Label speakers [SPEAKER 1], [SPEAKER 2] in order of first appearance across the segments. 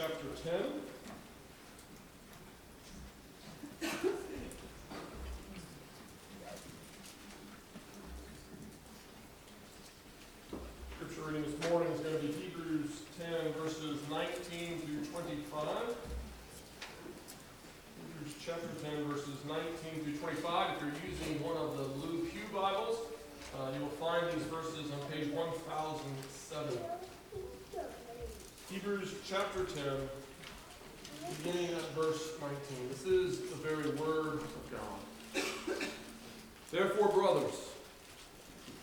[SPEAKER 1] chapter 10. Scripture reading this morning is going to be Hebrews 10, verses 19 through 25. Hebrews chapter 10, verses 19 through 25. If you're using one of the Blue Pew Bibles, uh, you will find these verses on page 1007. Hebrews chapter 10, beginning at verse 19. This is the very word of God. Therefore, brothers,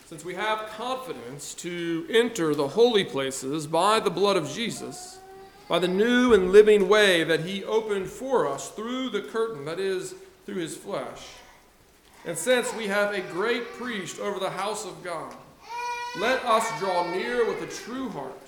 [SPEAKER 1] since we have confidence to enter the holy places by the blood of Jesus, by the new and living way that he opened for us through the curtain, that is, through his flesh, and since we have a great priest over the house of God, let us draw near with a true heart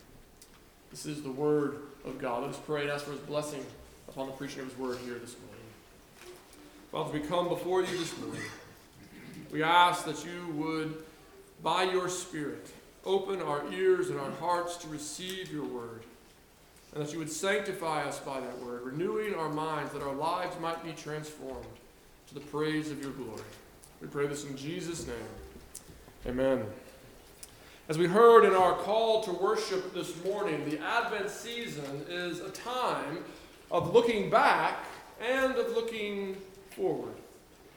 [SPEAKER 1] This is the word of God. Let us pray and ask for his blessing upon the preaching of his word here this morning. Father, we come before you this morning. We ask that you would, by your Spirit, open our ears and our hearts to receive your word, and that you would sanctify us by that word, renewing our minds that our lives might be transformed to the praise of your glory. We pray this in Jesus' name. Amen. As we heard in our call to worship this morning, the Advent season is a time of looking back and of looking forward.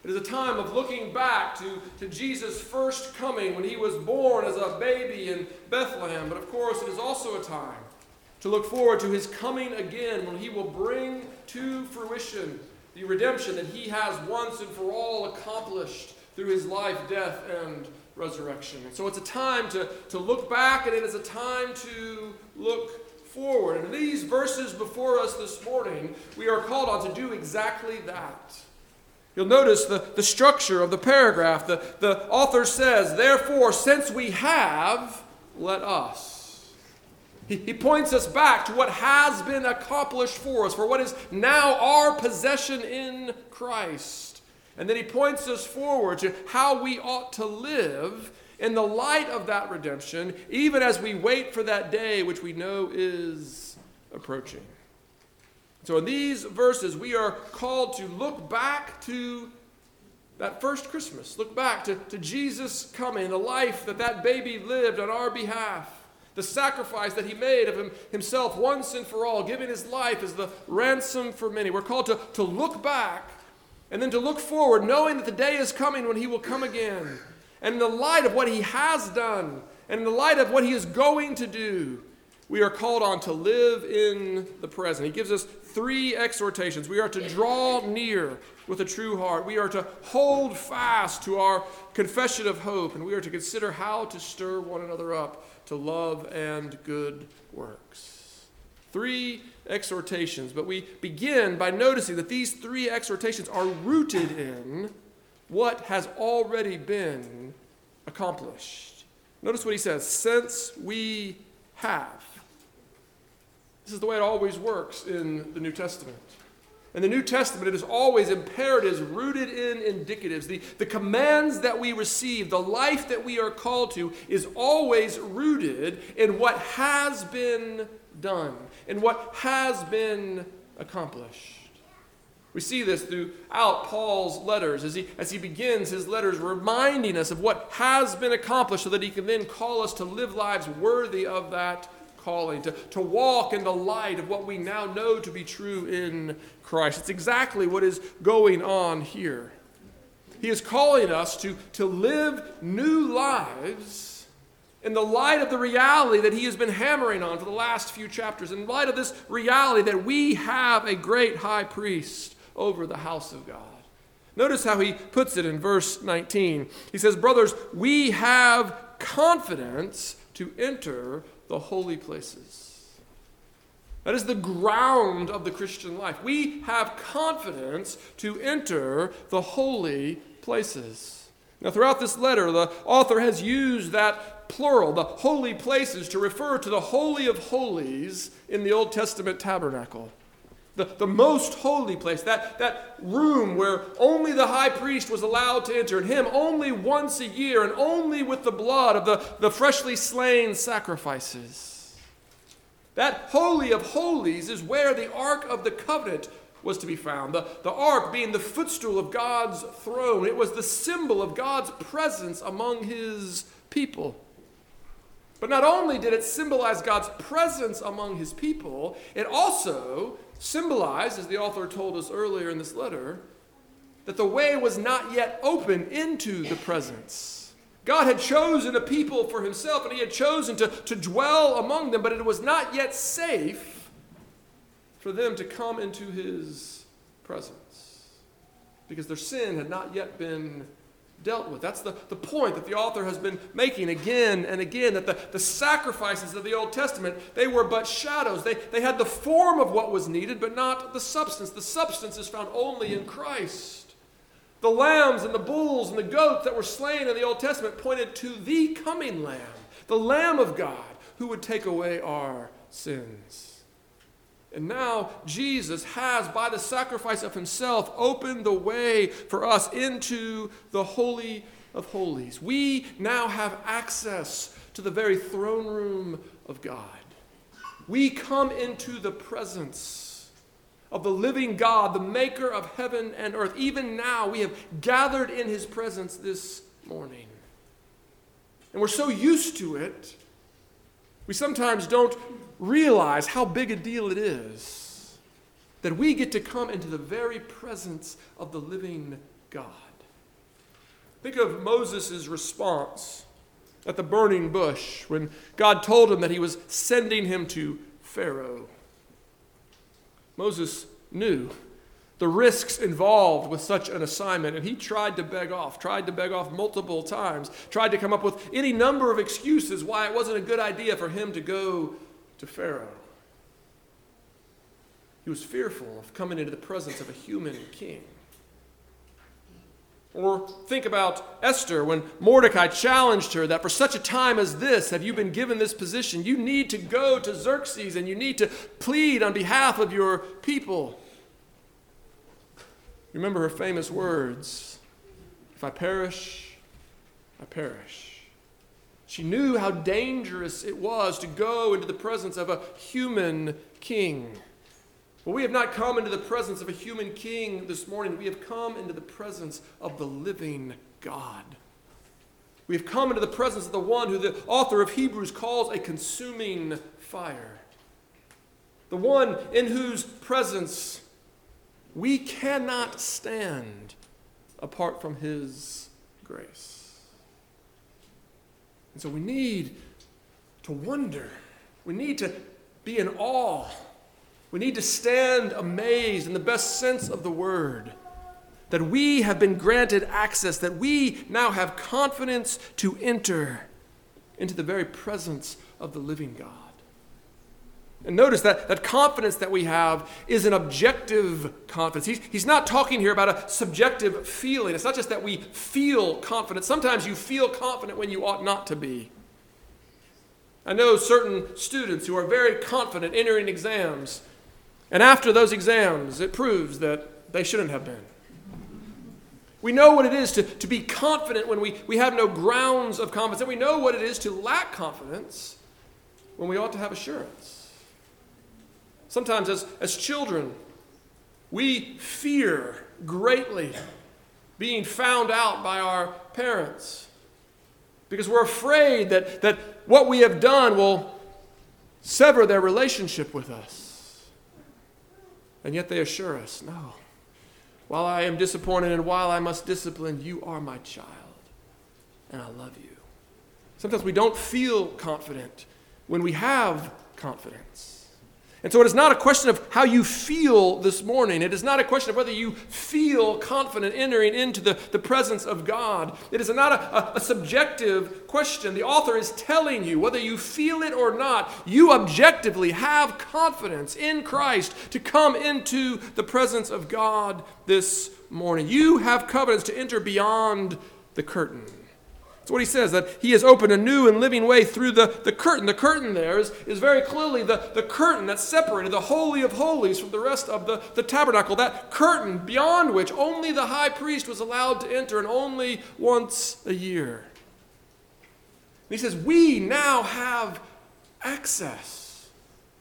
[SPEAKER 1] It is a time of looking back to, to Jesus' first coming when he was born as a baby in Bethlehem. But of course, it is also a time to look forward to his coming again when he will bring to fruition the redemption that he has once and for all accomplished through his life, death, and resurrection. And so it's a time to, to look back, and it is a time to look forward. And these verses before us this morning, we are called on to do exactly that. You'll notice the, the structure of the paragraph. The, the author says, Therefore, since we have, let us. He, he points us back to what has been accomplished for us, for what is now our possession in Christ. And then he points us forward to how we ought to live in the light of that redemption, even as we wait for that day which we know is approaching. So, in these verses, we are called to look back to that first Christmas. Look back to, to Jesus coming, the life that that baby lived on our behalf, the sacrifice that he made of him, himself once and for all, giving his life as the ransom for many. We're called to, to look back and then to look forward, knowing that the day is coming when he will come again. And in the light of what he has done, and in the light of what he is going to do, we are called on to live in the present. He gives us three exhortations. We are to draw near with a true heart. We are to hold fast to our confession of hope. And we are to consider how to stir one another up to love and good works. Three exhortations. But we begin by noticing that these three exhortations are rooted in what has already been accomplished. Notice what he says since we have. This is the way it always works in the New Testament. In the New Testament, it is always imperatives rooted in indicatives. The, the commands that we receive, the life that we are called to, is always rooted in what has been done, in what has been accomplished. We see this throughout Paul's letters as he, as he begins his letters reminding us of what has been accomplished so that he can then call us to live lives worthy of that calling, to, to walk in the light of what we now know to be true in Christ. It's exactly what is going on here. He is calling us to, to live new lives in the light of the reality that he has been hammering on for the last few chapters, in light of this reality that we have a great high priest over the house of God. Notice how he puts it in verse 19. He says, Brothers, we have confidence to enter the holy places. That is the ground of the Christian life. We have confidence to enter the holy places. Now, throughout this letter, the author has used that plural, the holy places, to refer to the Holy of Holies in the Old Testament tabernacle. The, the most holy place, that, that room where only the high priest was allowed to enter, and him only once a year, and only with the blood of the, the freshly slain sacrifices. That Holy of Holies is where the Ark of the Covenant was to be found. The, the ark being the footstool of God's throne, it was the symbol of God's presence among his people. But not only did it symbolize God's presence among his people, it also symbolized, as the author told us earlier in this letter, that the way was not yet open into the presence. God had chosen a people for himself and he had chosen to, to dwell among them, but it was not yet safe for them to come into his presence because their sin had not yet been dealt with. That's the, the point that the author has been making again and again that the, the sacrifices of the Old Testament, they were but shadows. They, they had the form of what was needed, but not the substance. The substance is found only in Christ. The lambs and the bulls and the goats that were slain in the Old Testament pointed to the coming Lamb, the Lamb of God, who would take away our sins. And now Jesus has, by the sacrifice of himself, opened the way for us into the Holy of Holies. We now have access to the very throne room of God. We come into the presence of the living God, the maker of heaven and earth. Even now, we have gathered in his presence this morning. And we're so used to it, we sometimes don't realize how big a deal it is that we get to come into the very presence of the living God. Think of Moses' response at the burning bush when God told him that he was sending him to Pharaoh. Moses knew the risks involved with such an assignment, and he tried to beg off, tried to beg off multiple times, tried to come up with any number of excuses why it wasn't a good idea for him to go to Pharaoh. He was fearful of coming into the presence of a human king. Or think about Esther when Mordecai challenged her that for such a time as this have you been given this position. You need to go to Xerxes and you need to plead on behalf of your people. Remember her famous words If I perish, I perish. She knew how dangerous it was to go into the presence of a human king. But we have not come into the presence of a human king this morning. We have come into the presence of the living God. We have come into the presence of the one who the author of Hebrews calls a consuming fire. The one in whose presence we cannot stand apart from his grace. And so we need to wonder. We need to be in awe we need to stand amazed in the best sense of the word that we have been granted access, that we now have confidence to enter into the very presence of the living God. And notice that, that confidence that we have is an objective confidence. He's, he's not talking here about a subjective feeling. It's not just that we feel confident. Sometimes you feel confident when you ought not to be. I know certain students who are very confident entering exams and after those exams, it proves that they shouldn't have been. We know what it is to, to be confident when we, we have no grounds of confidence, and we know what it is to lack confidence when we ought to have assurance. Sometimes, as, as children, we fear greatly being found out by our parents because we're afraid that, that what we have done will sever their relationship with us. And yet they assure us, no. While I am disappointed and while I must discipline, you are my child, and I love you. Sometimes we don't feel confident when we have confidence. And so it is not a question of how you feel this morning. It is not a question of whether you feel confident entering into the, the presence of God. It is not a, a, a, subjective question. The author is telling you, whether you feel it or not, you objectively have confidence in Christ to come into the presence of God this morning. You have confidence to enter beyond the curtain. That's what he says, that he has opened a new and living way through the, the curtain. The curtain there is, is very clearly the, the curtain that separated the Holy of Holies from the rest of the, the tabernacle. That curtain beyond which only the high priest was allowed to enter and only once a year. And he says, We now have access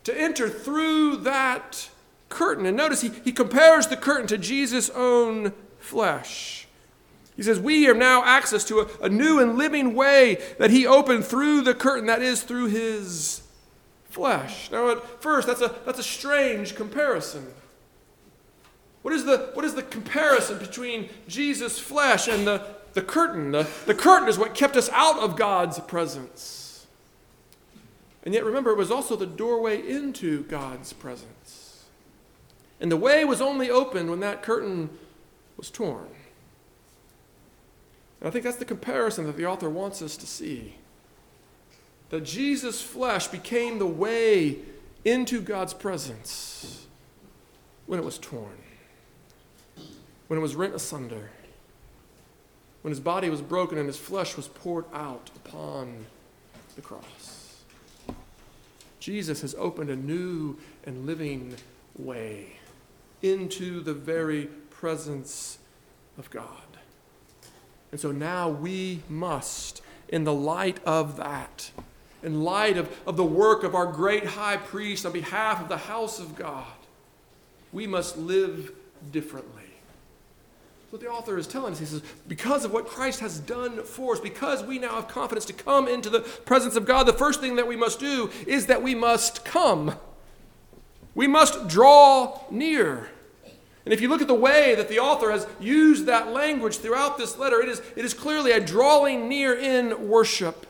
[SPEAKER 1] to enter through that curtain. And notice he, he compares the curtain to Jesus' own flesh. He says, We have now access to a, a, new and living way that He opened through the curtain, that is, through His flesh. Now, at first, that's a, that's a strange comparison. What is, the, what is the comparison between Jesus' flesh and the, the curtain? The, the curtain is what kept us out of God's presence. And yet, remember, it was also the doorway into God's presence. And the way was only opened when that curtain was torn. And I think that's the comparison that the author wants us to see. That Jesus' flesh became the way into God's presence when it was torn, when it was rent asunder, when his body was broken and his flesh was poured out upon the cross. Jesus has opened a new and living way into the very presence of God. And so now we must, in the light of that, in light of, of the work of our great high priest on behalf of the house of God, we must live differently. That's what the author is telling us. He says, because of what Christ has done for us, because we now have confidence to come into the presence of God, the first thing that we must do is that we must come. We must draw near. And if you look at the way that the author has used that language throughout this letter, it is, it is clearly a drawing near in worship.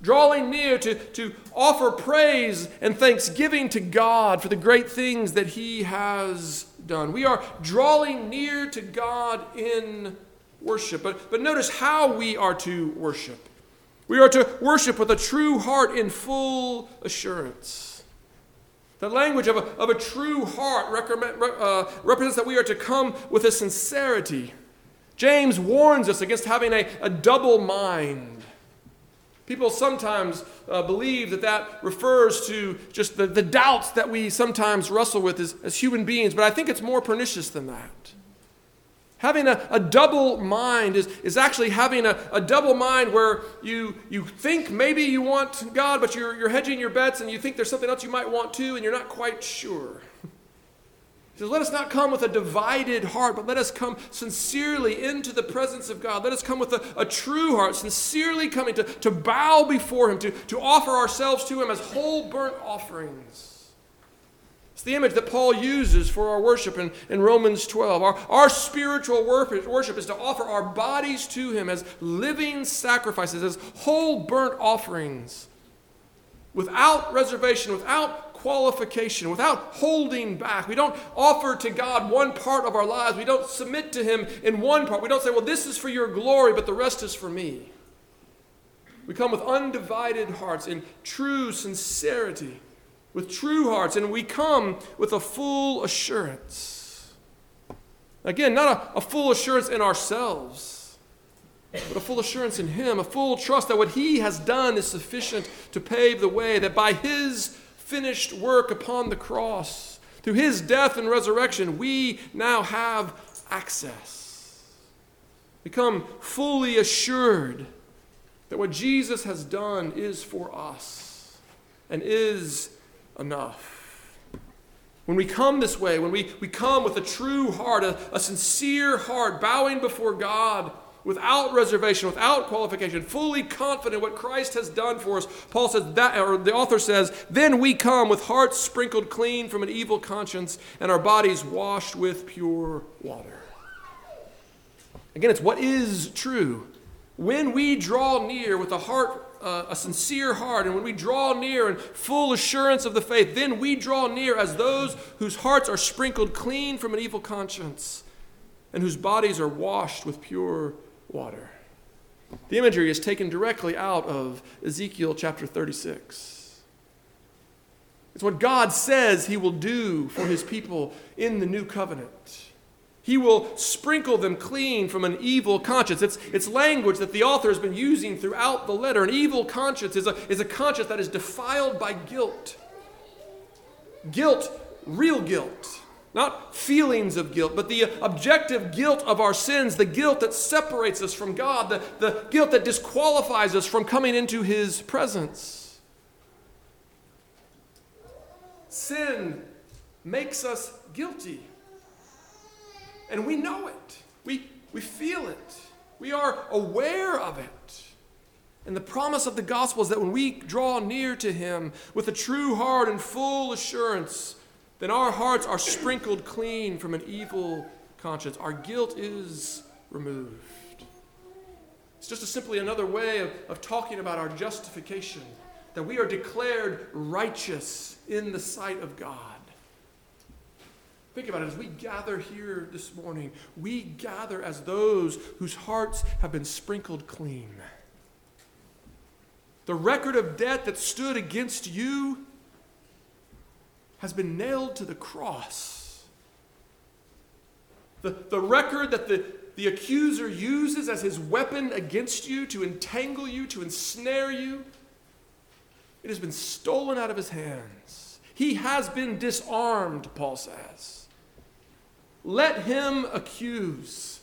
[SPEAKER 1] Drawing near to, to offer praise and thanksgiving to God for the great things that He has done. We are drawing near to God in worship. But, but notice how we are to worship. We are to worship with a true heart in full assurance. The language of a, of a true heart uh, represents that we are to come with a sincerity. James warns us against having a, a double mind. People sometimes uh, believe that that refers to just the, the doubts that we sometimes wrestle with as, as human beings, but I think it's more pernicious than that. Having a, a double mind is, is actually having a, a double mind where you, you think maybe you want God, but you're, you're hedging your bets and you think there's something else you might want too, and you're not quite sure. He says, Let us not come with a divided heart, but let us come sincerely into the presence of God. Let us come with a, a true heart, sincerely coming to, to bow before Him, to, to offer ourselves to Him as whole burnt offerings. It's the image that Paul uses for our worship in, in Romans 12. Our, our spiritual worship is to offer our bodies to Him as living sacrifices, as whole burnt offerings, without reservation, without qualification, without holding back. We don't offer to God one part of our lives. We don't submit to Him in one part. We don't say, well, this is for your glory, but the rest is for me. We come with undivided hearts in true sincerity with true hearts, and we come with a full assurance. Again, not a, a full assurance in ourselves, but a full assurance in Him, a full trust that what He has done is sufficient to pave the way, that by His finished work upon the cross, through His death and resurrection, we now have access. Become fully assured that what Jesus has done is for us and is enough. When we come this way, when we, we come with a true heart, a, a sincere heart, bowing before God without reservation, without qualification, fully confident what Christ has done for us, Paul says that, or the author says, then we come with hearts sprinkled clean from an evil conscience and our bodies washed with pure water. Again, it's what is true. When we draw near with a heart uh, a sincere heart, and when we draw near in full assurance of the faith, then we draw near as those whose hearts are sprinkled clean from an evil conscience and whose bodies are washed with pure water. The imagery is taken directly out of Ezekiel chapter 36. It's what God says he will do for his people in the new covenant. He will sprinkle them clean from an evil conscience. It's, it's language that the author has been using throughout the letter. An evil conscience is a, is a conscience that is defiled by guilt. Guilt, real guilt. Not feelings of guilt, but the objective guilt of our sins, the guilt that separates us from God, the, the guilt that disqualifies us from coming into His presence. Sin makes us guilty. And we know it. We, we feel it. We are aware of it. And the promise of the gospel is that when we draw near to Him with a true heart and full assurance, then our hearts are sprinkled clean from an evil conscience. Our guilt is removed. It's just simply another way of, of talking about our justification, that we are declared righteous in the sight of God. Think about it as we gather here this morning, we gather as those whose hearts have been sprinkled clean. The record of debt that stood against you has been nailed to the cross. The, the record that the, the accuser uses as his weapon against you to entangle you, to ensnare you, it has been stolen out of his hands. He has been disarmed, Paul says. Let him accuse.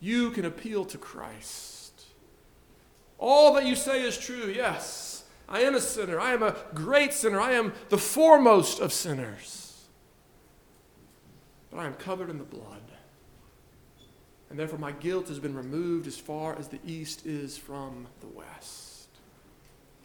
[SPEAKER 1] You can appeal to Christ. All that you say is true, yes. I am a sinner. I am a great sinner. I am the foremost of sinners. But I am covered in the blood. And therefore, my guilt has been removed as far as the east is from the west.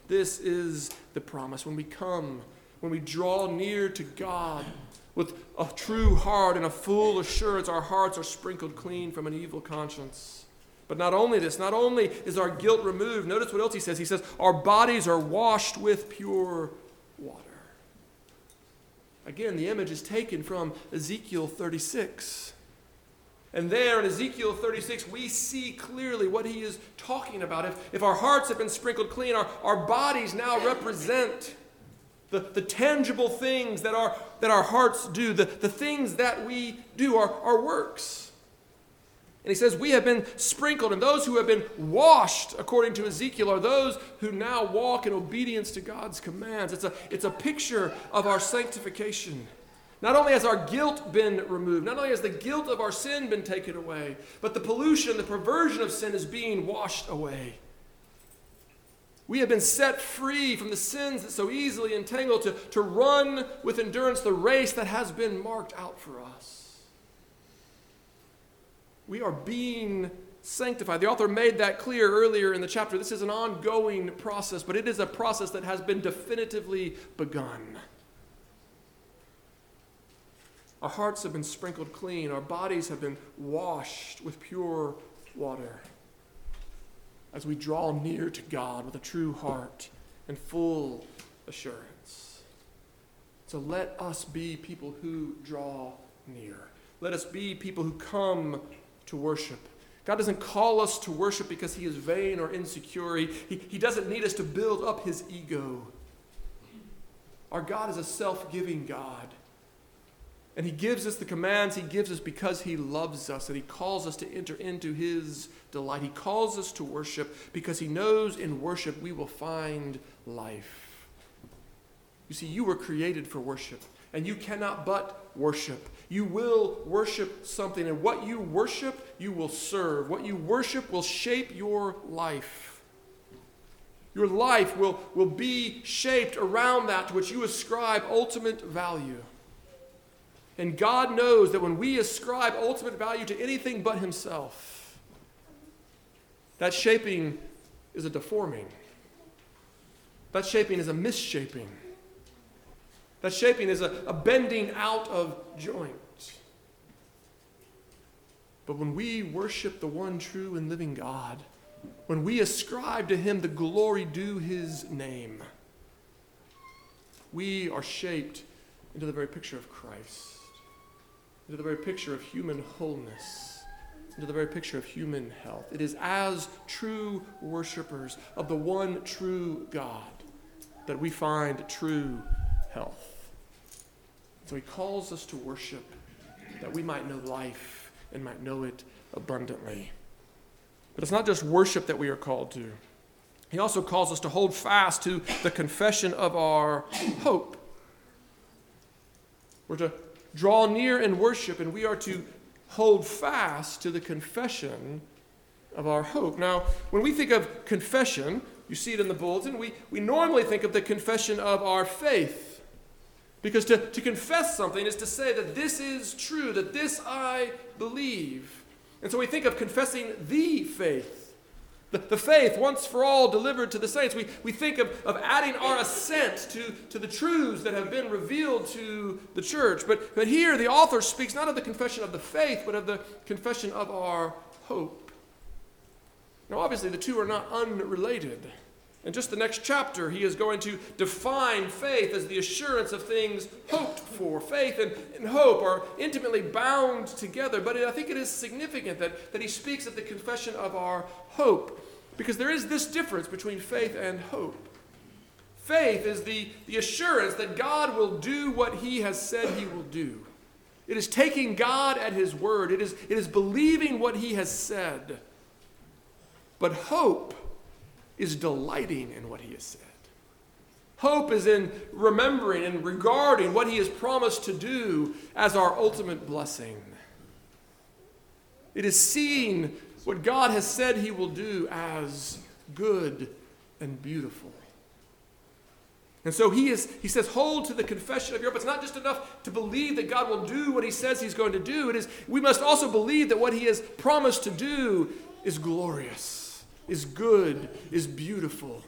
[SPEAKER 1] This is the promise. When we come, when we draw near to God, with a true heart and a full assurance, our hearts are sprinkled clean from an evil conscience. But not only this, not only is our guilt removed, notice what else he says. He says, Our bodies are washed with pure water. Again, the image is taken from Ezekiel 36. And there in Ezekiel 36, we see clearly what he is talking about. If, if our hearts have been sprinkled clean, our, our bodies now represent the, the tangible things that our, that our hearts do, the, the things that we do, our, our works. And he says, We have been sprinkled, and those who have been washed, according to Ezekiel, are those who now walk in obedience to God's commands. It's a, it's a picture of our sanctification. Not only has our guilt been removed, not only has the guilt of our sin been taken away, but the pollution, the perversion of sin is being washed away. We have been set free from the sins that so easily entangle to, to run with endurance the race that has been marked out for us. We are being sanctified. The author made that clear earlier in the chapter. This is an ongoing process, but it is a process that has been definitively begun. Our hearts have been sprinkled clean, our bodies have been washed with pure water as we draw near to God with a true heart and full assurance. So let us be people who draw near. Let us be people who come to worship. God doesn't call us to worship because he is vain or insecure. He, he, doesn't need us to build up his ego. Our God is a self giving God. And he gives us the commands he gives us because he loves us and he calls us to enter into his delight. He calls us to worship because he knows in worship we will find life. You see, you were created for worship, and you cannot but worship. You will worship something, and what you worship, you will serve. What you worship will shape your life. Your life will, will be shaped around that to which you ascribe ultimate value. And God knows that when we ascribe ultimate value to anything but Himself, that shaping is a deforming. That shaping is a misshaping. That shaping is a, a bending out of joint. But when we worship the one true and living God, when we ascribe to him the glory due his name. We are shaped into the very picture of Christ, into the very picture of human wholeness, into the very picture of human health. It is as true worshipers of the one true God that we find true health. So he calls us to worship that we might know life and might know it abundantly. But it's not just worship that we are called to. He also calls us to hold fast to the confession of our hope. We're to draw near and worship, and we are to hold fast to the confession of our hope. Now, when we think of confession, you see it in the bulletin, we, we normally think of the confession of our faith. Because to, to confess something is to say that this is true, that this I believe. And so we think of confessing the faith. The, the faith once for all delivered to the saints. We, we think of, of adding our assent to, to the truths that have been revealed to the church. But, but here the author speaks not of the confession of the faith, but of the confession of our hope. Now, obviously, the two are not unrelated. In just the next chapter, he is going to define faith as the assurance of things hoped for. Faith and, and hope are intimately bound together, but I think it is significant that, that he speaks of the confession of our hope, because there is this difference between faith and hope. Faith is the, the assurance that God will do what he has said he will do. It is taking God at his word, it is, it is believing what he has said. But hope is delighting in what he has said. Hope is in remembering and regarding what he has promised to do as our ultimate blessing. It is seeing what God has said he will do as good and beautiful. And so he, is, he says, hold to the confession of your hope. It's not just enough to believe that God will do what he says he's going to do. It is, we must also believe that what he has promised to do is glorious, is good, is beautiful,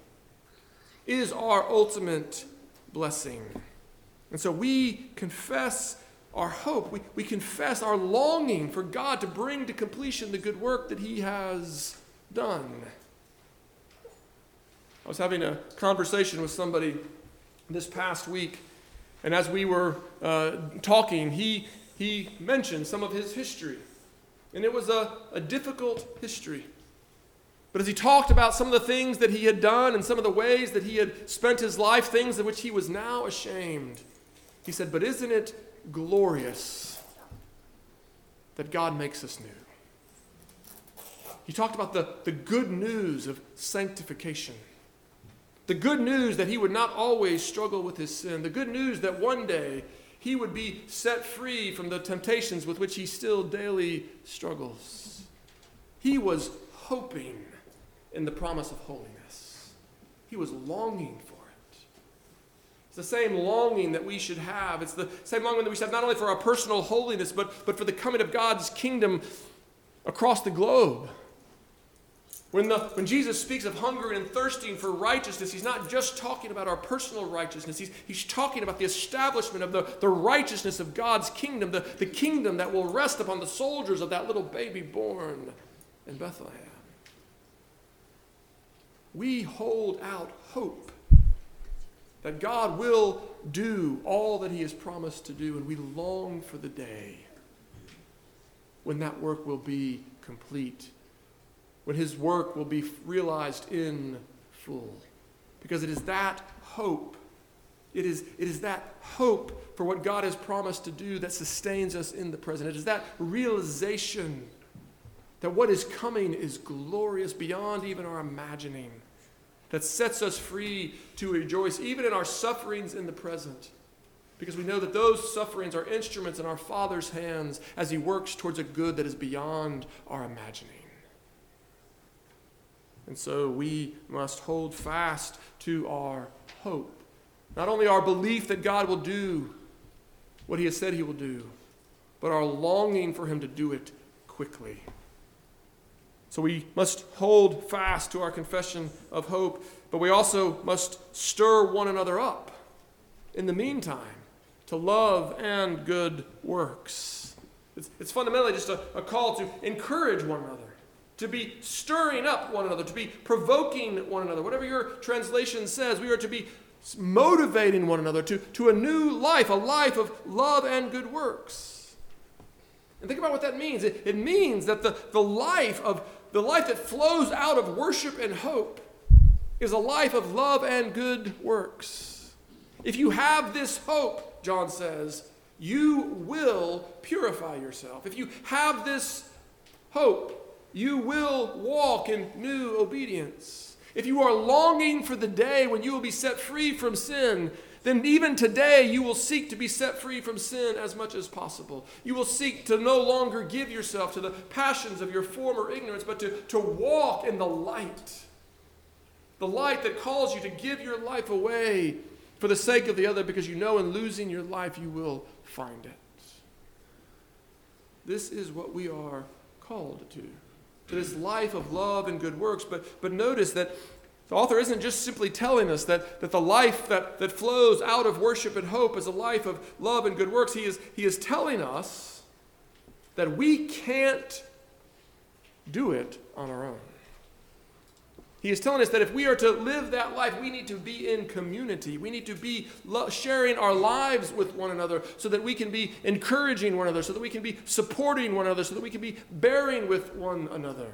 [SPEAKER 1] is our ultimate blessing. And so we confess our hope. We, we confess our longing for God to bring to completion the good work that he has done. I was having a conversation with somebody this past week, and as we were uh, talking, he, he mentioned some of his history. And it was a, a difficult history. But as he talked about some of the things that he had done and some of the ways that he had spent his life, things of which he was now ashamed, he said, But isn't it glorious that God makes us new? He talked about the, the good news of sanctification. The good news that he would not always struggle with his sin. The good news that one day he would be set free from the temptations with which he still daily struggles. He was hoping in the promise of holiness, he was longing for it. It's the same longing that we should have. It's the same longing that we should have not only for our personal holiness, but, but for the coming of God's kingdom across the globe. When, the, when Jesus speaks of hungering and thirsting for righteousness, he's not just talking about our personal righteousness. He's, he's talking about the establishment of the, the righteousness of God's kingdom, the, the kingdom that will rest upon the soldiers of that little baby born in Bethlehem. We hold out hope that God will do all that he has promised to do, and we long for the day when that work will be complete when his work will be realized in full. Because it is that hope, it is, it is that hope for what God has promised to do that sustains us in the present. It is that realization that what is coming is glorious beyond even our imagining, that sets us free to rejoice even in our sufferings in the present. Because we know that those sufferings are instruments in our Father's hands as He works towards a good that is beyond our imagining. And so we must hold fast to our hope. Not only our belief that God will do what He has said He will do, but our longing for Him to do it quickly. So we must hold fast to our confession of hope, but we also must stir one another up in the meantime to love and good works. It's, it's fundamentally just a, a call to encourage one another to be stirring up one another, to be provoking one another. Whatever your translation says, we are to be motivating one another to, to a new life, a life of love and good works. And think about what that means. It, it means that the, the life of the life that flows out of worship and hope is a life of love and good works. If you have this hope, John says, you will purify yourself. If you have this hope, you will walk in new obedience. If you are longing for the day when you will be set free from sin, then even today you will seek to be set free from sin as much as possible. You will seek to no longer give yourself to the passions of your former ignorance, but to, to walk in the light. The light that calls you to give your life away for the sake of the other because you know in losing your life you will find it. This is what we are called to to this life of love and good works. But, but notice that the author isn't just simply telling us that, that the life that, that flows out of worship and hope is a life of love and good works. He is, he is telling us that we can't do it on our own. He is telling us that if we are to live that life, we need to be in community. We need to be lo- sharing our lives with one another so that we can be encouraging one another, so that we can be supporting one another, so that we can be bearing with one another.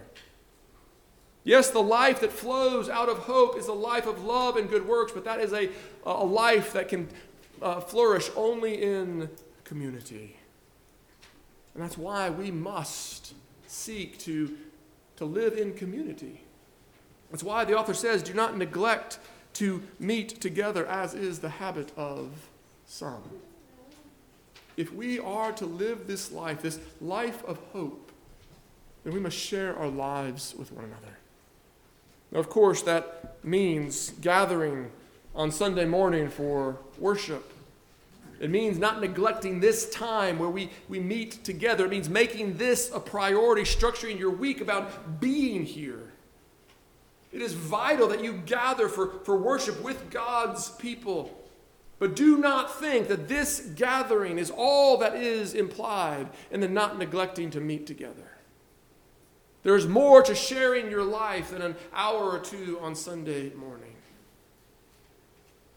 [SPEAKER 1] Yes, the life that flows out of hope is a life of love and good works, but that is a, a life that can uh, flourish only in community. And that's why we must seek to, to live in community. That's why the author says, Do not neglect to meet together, as is the habit of some. If we are to live this life, this life of hope, then we must share our lives with one another. Now, of course, that means gathering on Sunday morning for worship. It means not neglecting this time where we, we meet together. It means making this a priority, structuring your week about being here. It is vital that you gather for, for worship with God's people. But do not think that this gathering is all that is implied in the not neglecting to meet together. There's more to sharing your life than an hour or two on Sunday morning.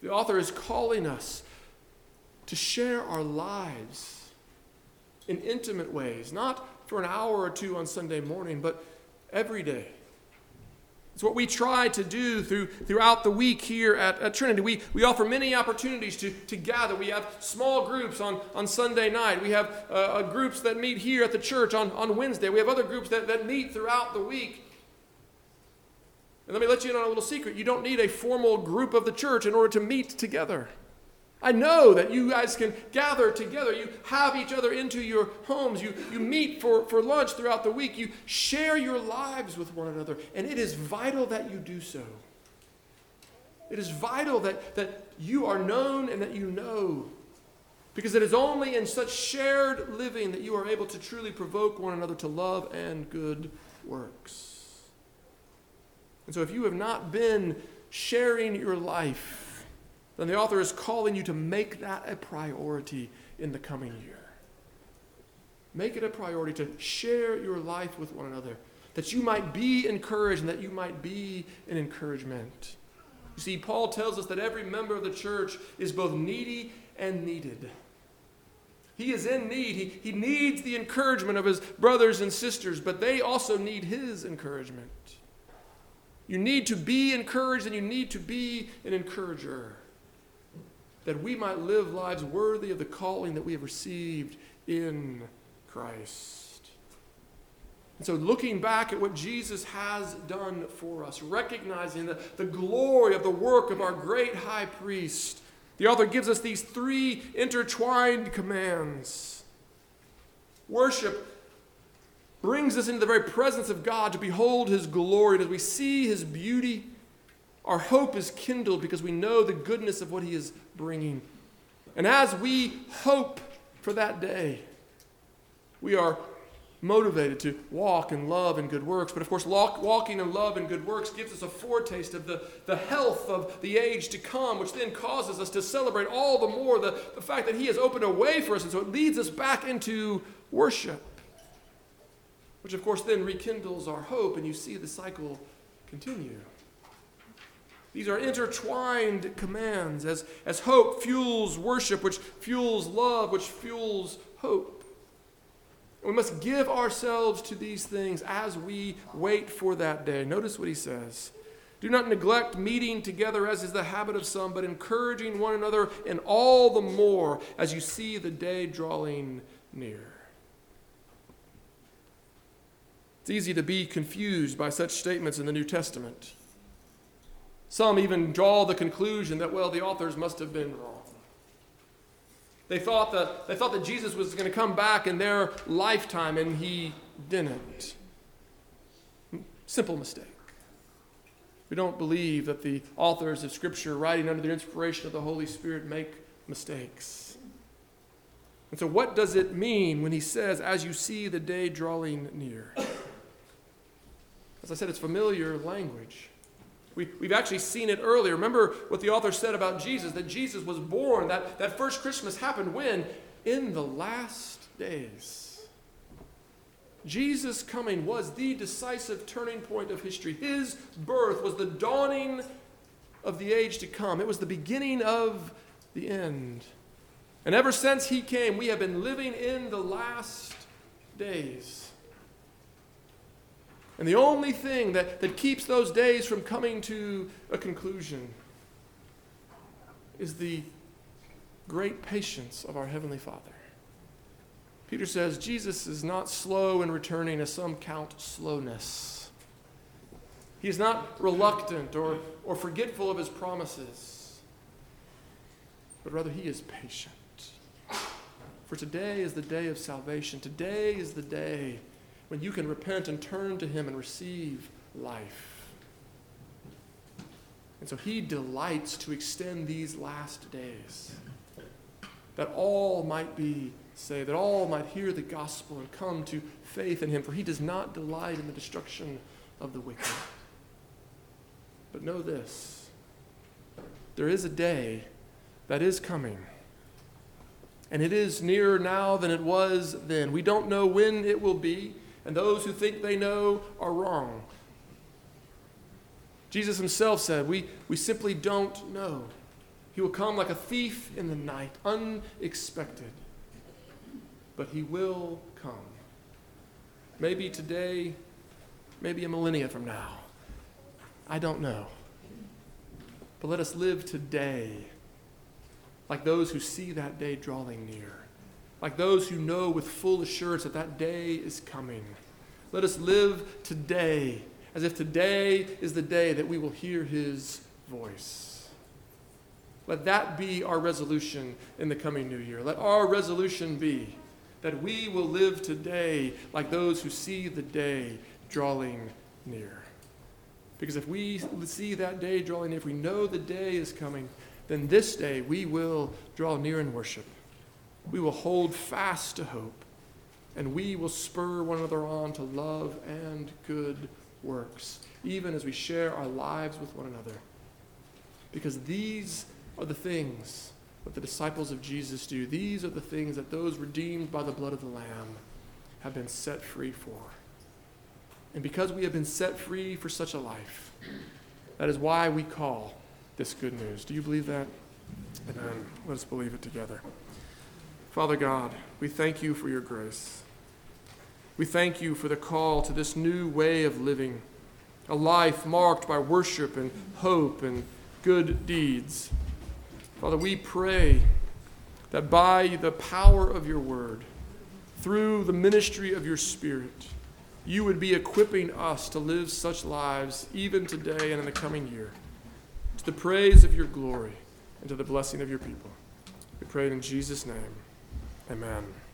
[SPEAKER 1] The author is calling us to share our lives in intimate ways, not for an hour or two on Sunday morning, but every day. It's what we try to do through, throughout the week here at, at Trinity. We, we offer many opportunities to, to gather. We have small groups on, on Sunday night. We have uh, uh, groups that meet here at the church on, on Wednesday. We have other groups that, that meet throughout the week. And let me let you in on a little secret. You don't need a formal group of the church in order to meet together. I know that you guys can gather together. You have each other into your homes. You, you meet for, for lunch throughout the week. You share your lives with one another. And it is vital that you do so. It is vital that, that you are known and that you know. Because it is only in such shared living that you are able to truly provoke one another to love and good works. And so if you have not been sharing your life, then the author is calling you to make that a priority in the coming year. Make it a priority to share your life with one another, that you might be encouraged and that you might be an encouragement. You see, Paul tells us that every member of the church is both needy and needed. He is in need. He, he needs the encouragement of his brothers and sisters, but they also need his encouragement. You need to be encouraged and you need to be an encourager that we might live lives worthy of the calling that we have received in Christ. And so, looking back at what Jesus has done for us, recognizing the, the glory of the work of our great high priest, the author gives us these three intertwined commands. Worship brings us into the very presence of God to behold his glory. And as we see his beauty, our hope is kindled because we know the goodness of what he is bringing. And as we hope for that day, we are motivated to walk in love and good works. But of course, walking in love and good works gives us a foretaste of the, the health of the age to come, which then causes us to celebrate all the more the, the fact that He has opened a way for us. And so it leads us back into worship. which of course then rekindles our hope, and you see the cycle continue. These are intertwined commands as, as hope fuels worship, which fuels love, which fuels hope. We must give ourselves to these things as we wait for that day. Notice what he says. Do not neglect meeting together as is the habit of some, but encouraging one another, and all the more as you see the day drawing near. It's easy to be confused by such statements in the New Testament. Some even draw the conclusion that, well, the authors must have been wrong. They thought that, they thought that Jesus was going to come back in their lifetime, and he didn't. Simple mistake. We don't believe that the authors of Scripture, writing under the inspiration of the Holy Spirit, make mistakes. And so, what does it mean when he says, as you see the day drawing near? As I said, it's familiar language. We, we've actually seen it earlier. Remember what the author said about Jesus that Jesus was born, that, that first Christmas happened when? In the last days. Jesus' coming was the decisive turning point of history. His birth was the dawning of the age to come, it was the beginning of the end. And ever since he came, we have been living in the last days. And the only thing that, that keeps those days from coming to a conclusion is the great patience of our Heavenly Father. Peter says Jesus is not slow in returning as some count slowness. He is not reluctant or, or forgetful of his promises, but rather he is patient. For today is the day of salvation. Today is the day when you can repent and turn to Him and receive life. And so He delights to extend these last days that all might be saved, that all might hear the gospel and come to faith in Him, for He does not delight in the destruction of the wicked. But know this there is a day that is coming. And it is nearer now than it was then. We don't know when it will be and those who think they know are wrong. Jesus himself said, We, we simply don't know. He will come like a thief in the night, unexpected. But he will come. Maybe today, maybe a millennia from now. I don't know. But let us live today like those who see that day drawing near like those who know with full assurance that that day is coming. Let us live today as if today is the day that we will hear his voice. Let that be our resolution in the coming new year. Let our resolution be that we will live today like those who see the day drawing near. Because if we see that day drawing near, if we know the day is coming, then this day we will draw near in worship we will hold fast to hope, and we will spur one another on to love and good works, even as we share our lives with one another. Because these are the things that the disciples of Jesus do. These are the things that those redeemed by the blood of the Lamb have been set free for. And because we have been set free for such a life, that is why we call this good news. Do you believe that? Amen. Let us believe it together. Father God, we thank you for your grace. We thank you for the call to this new way of living, a life marked by worship and hope and good deeds. Father, we pray that by the power of your word, through the ministry of your Spirit, you would be equipping us to live such lives even today and in the coming year, to the praise of your glory and to the blessing of your people. We pray it in Jesus' name. Amen.